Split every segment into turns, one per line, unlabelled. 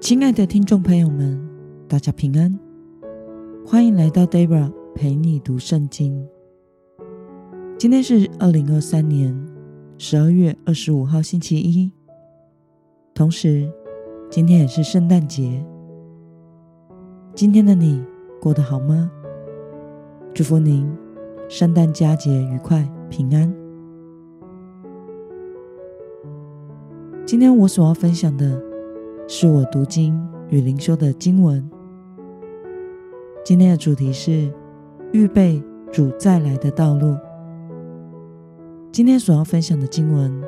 亲爱的听众朋友们，大家平安，欢迎来到 Debra 陪你读圣经。今天是二零二三年十二月二十五号，星期一，同时今天也是圣诞节。今天的你过得好吗？祝福您圣诞佳节愉快平安。今天我所要分享的。是我读经与灵修的经文。今天的主题是预备主再来的道路。今天所要分享的经文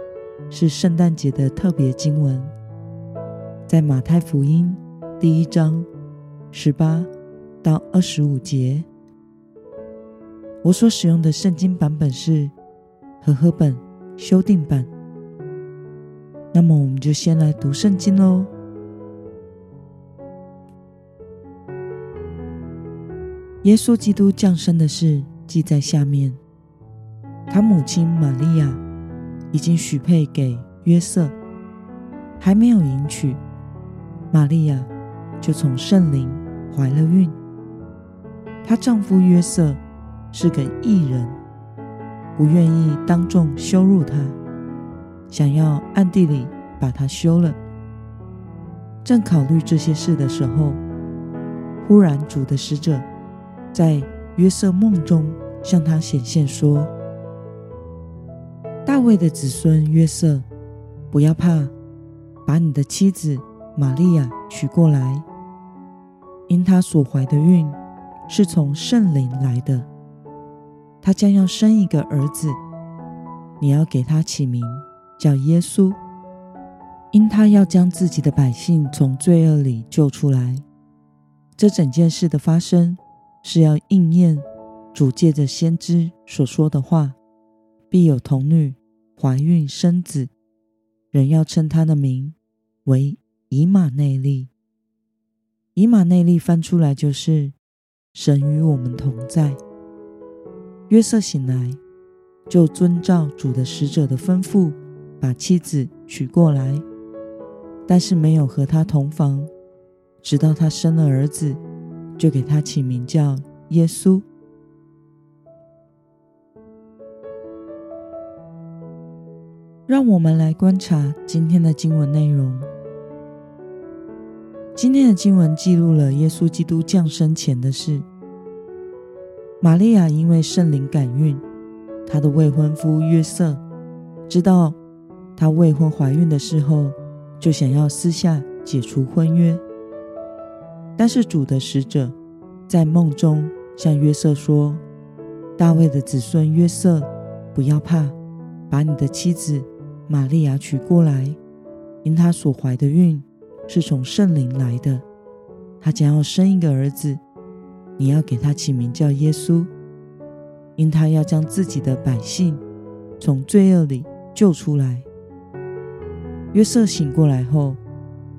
是圣诞节的特别经文，在马太福音第一章十八到二十五节。我所使用的圣经版本是和合本修订版。那么，我们就先来读圣经喽。耶稣基督降生的事记在下面。他母亲玛利亚已经许配给约瑟，还没有迎娶，玛利亚就从圣灵怀了孕。她丈夫约瑟是个异人，不愿意当众羞辱她，想要暗地里把她休了。正考虑这些事的时候，忽然主的使者。在约瑟梦中向他显现说：“大卫的子孙约瑟，不要怕，把你的妻子玛利亚娶过来，因她所怀的孕是从圣灵来的。她将要生一个儿子，你要给他起名叫耶稣，因他要将自己的百姓从罪恶里救出来。这整件事的发生。”是要应验主借着先知所说的话，必有童女怀孕生子，人要称他的名为以马内利。以马内利翻出来就是神与我们同在。约瑟醒来，就遵照主的使者的吩咐，把妻子娶过来，但是没有和她同房，直到她生了儿子。就给他起名叫耶稣。让我们来观察今天的经文内容。今天的经文记录了耶稣基督降生前的事。玛利亚因为圣灵感孕，她的未婚夫约瑟知道她未婚怀孕的时候，就想要私下解除婚约。但是主的使者在梦中向约瑟说：“大卫的子孙约瑟，不要怕，把你的妻子玛利亚娶过来，因她所怀的孕是从圣灵来的。她将要生一个儿子，你要给他起名叫耶稣，因他要将自己的百姓从罪恶里救出来。”约瑟醒过来后，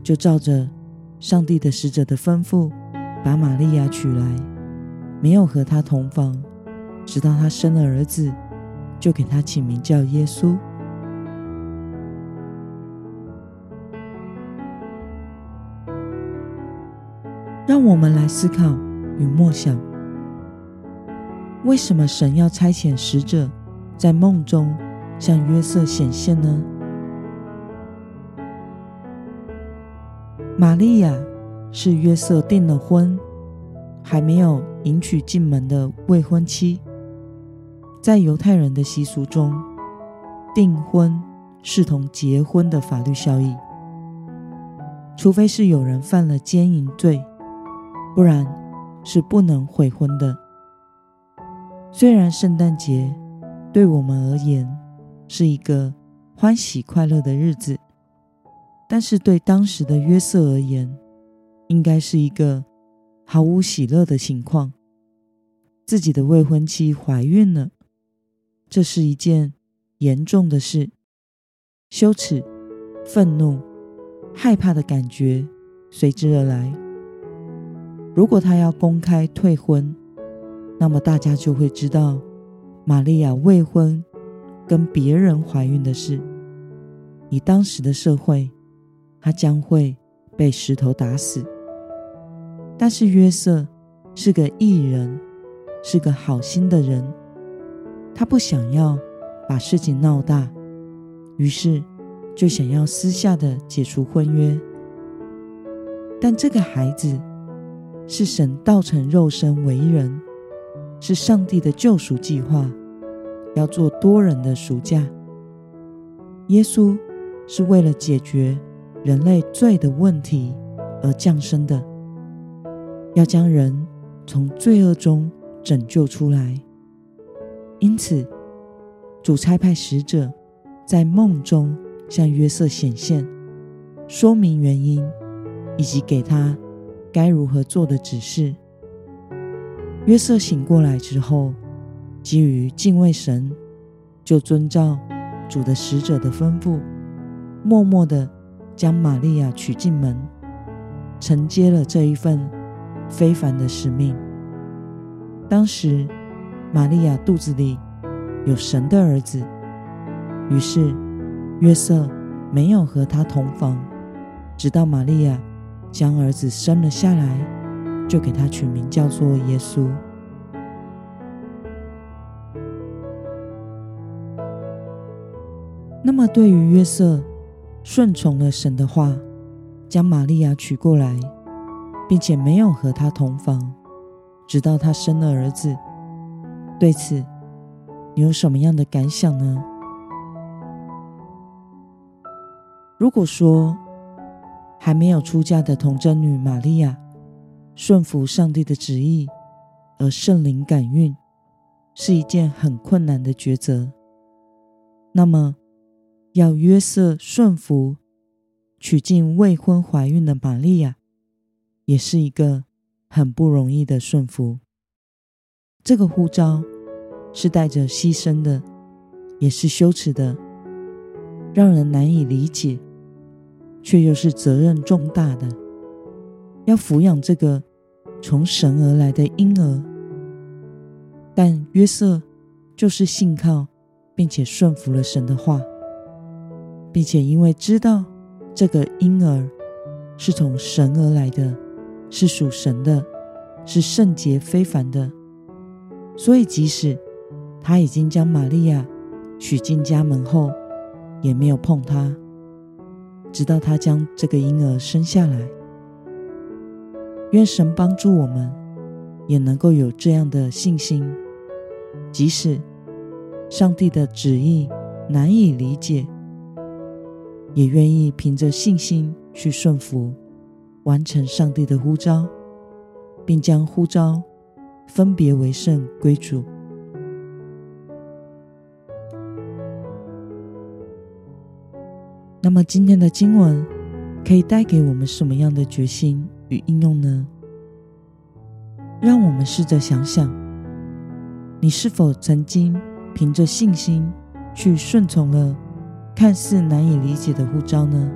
就照着。上帝的使者的吩咐，把玛利亚娶来，没有和她同房，直到她生了儿子，就给她起名叫耶稣。让我们来思考与默想：为什么神要差遣使者在梦中向约瑟显现呢？玛利亚是约瑟订了婚，还没有迎娶进门的未婚妻。在犹太人的习俗中，订婚视同结婚的法律效力，除非是有人犯了奸淫罪，不然是不能悔婚的。虽然圣诞节对我们而言是一个欢喜快乐的日子。但是对当时的约瑟而言，应该是一个毫无喜乐的情况。自己的未婚妻怀孕了，这是一件严重的事。羞耻、愤怒、害怕的感觉随之而来。如果他要公开退婚，那么大家就会知道玛利亚未婚跟别人怀孕的事。以当时的社会，他将会被石头打死。但是约瑟是个艺人，是个好心的人，他不想要把事情闹大，于是就想要私下的解除婚约。但这个孩子是神道成肉身为人，是上帝的救赎计划，要做多人的赎价。耶稣是为了解决人类罪的问题而降生的。要将人从罪恶中拯救出来，因此主差派使者在梦中向约瑟显现，说明原因，以及给他该如何做的指示。约瑟醒过来之后，基于敬畏神，就遵照主的使者的吩咐，默默的将玛利亚娶进门，承接了这一份。非凡的使命。当时，玛利亚肚子里有神的儿子，于是约瑟没有和她同房，直到玛利亚将儿子生了下来，就给他取名叫做耶稣。那么，对于约瑟顺从了神的话，将玛利亚娶过来。并且没有和她同房，直到她生了儿子。对此，你有什么样的感想呢？如果说还没有出嫁的童贞女玛利亚顺服上帝的旨意，而圣灵感孕是一件很困难的抉择，那么要约瑟顺服娶进未婚怀孕的玛利亚，也是一个很不容易的顺服。这个呼召是带着牺牲的，也是羞耻的，让人难以理解，却又是责任重大的。要抚养这个从神而来的婴儿，但约瑟就是信靠并且顺服了神的话，并且因为知道这个婴儿是从神而来的。是属神的，是圣洁非凡的，所以即使他已经将玛利亚娶进家门后，也没有碰她，直到他将这个婴儿生下来。愿神帮助我们，也能够有这样的信心，即使上帝的旨意难以理解，也愿意凭着信心去顺服。完成上帝的呼召，并将呼召分别为圣归主。那么，今天的经文可以带给我们什么样的决心与应用呢？让我们试着想想，你是否曾经凭着信心去顺从了看似难以理解的呼召呢？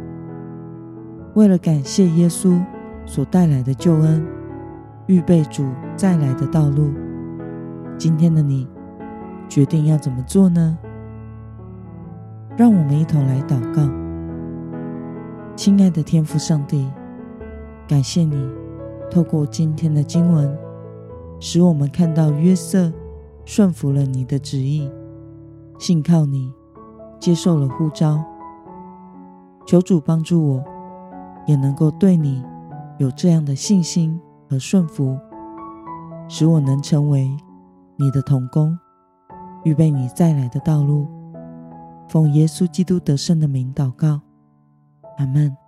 为了感谢耶稣所带来的救恩，预备主再来的道路，今天的你决定要怎么做呢？让我们一同来祷告。亲爱的天父上帝，感谢你透过今天的经文，使我们看到约瑟顺服了你的旨意，信靠你，接受了呼召。求主帮助我。也能够对你有这样的信心和顺服，使我能成为你的童工，预备你再来的道路。奉耶稣基督得胜的名祷告，阿门。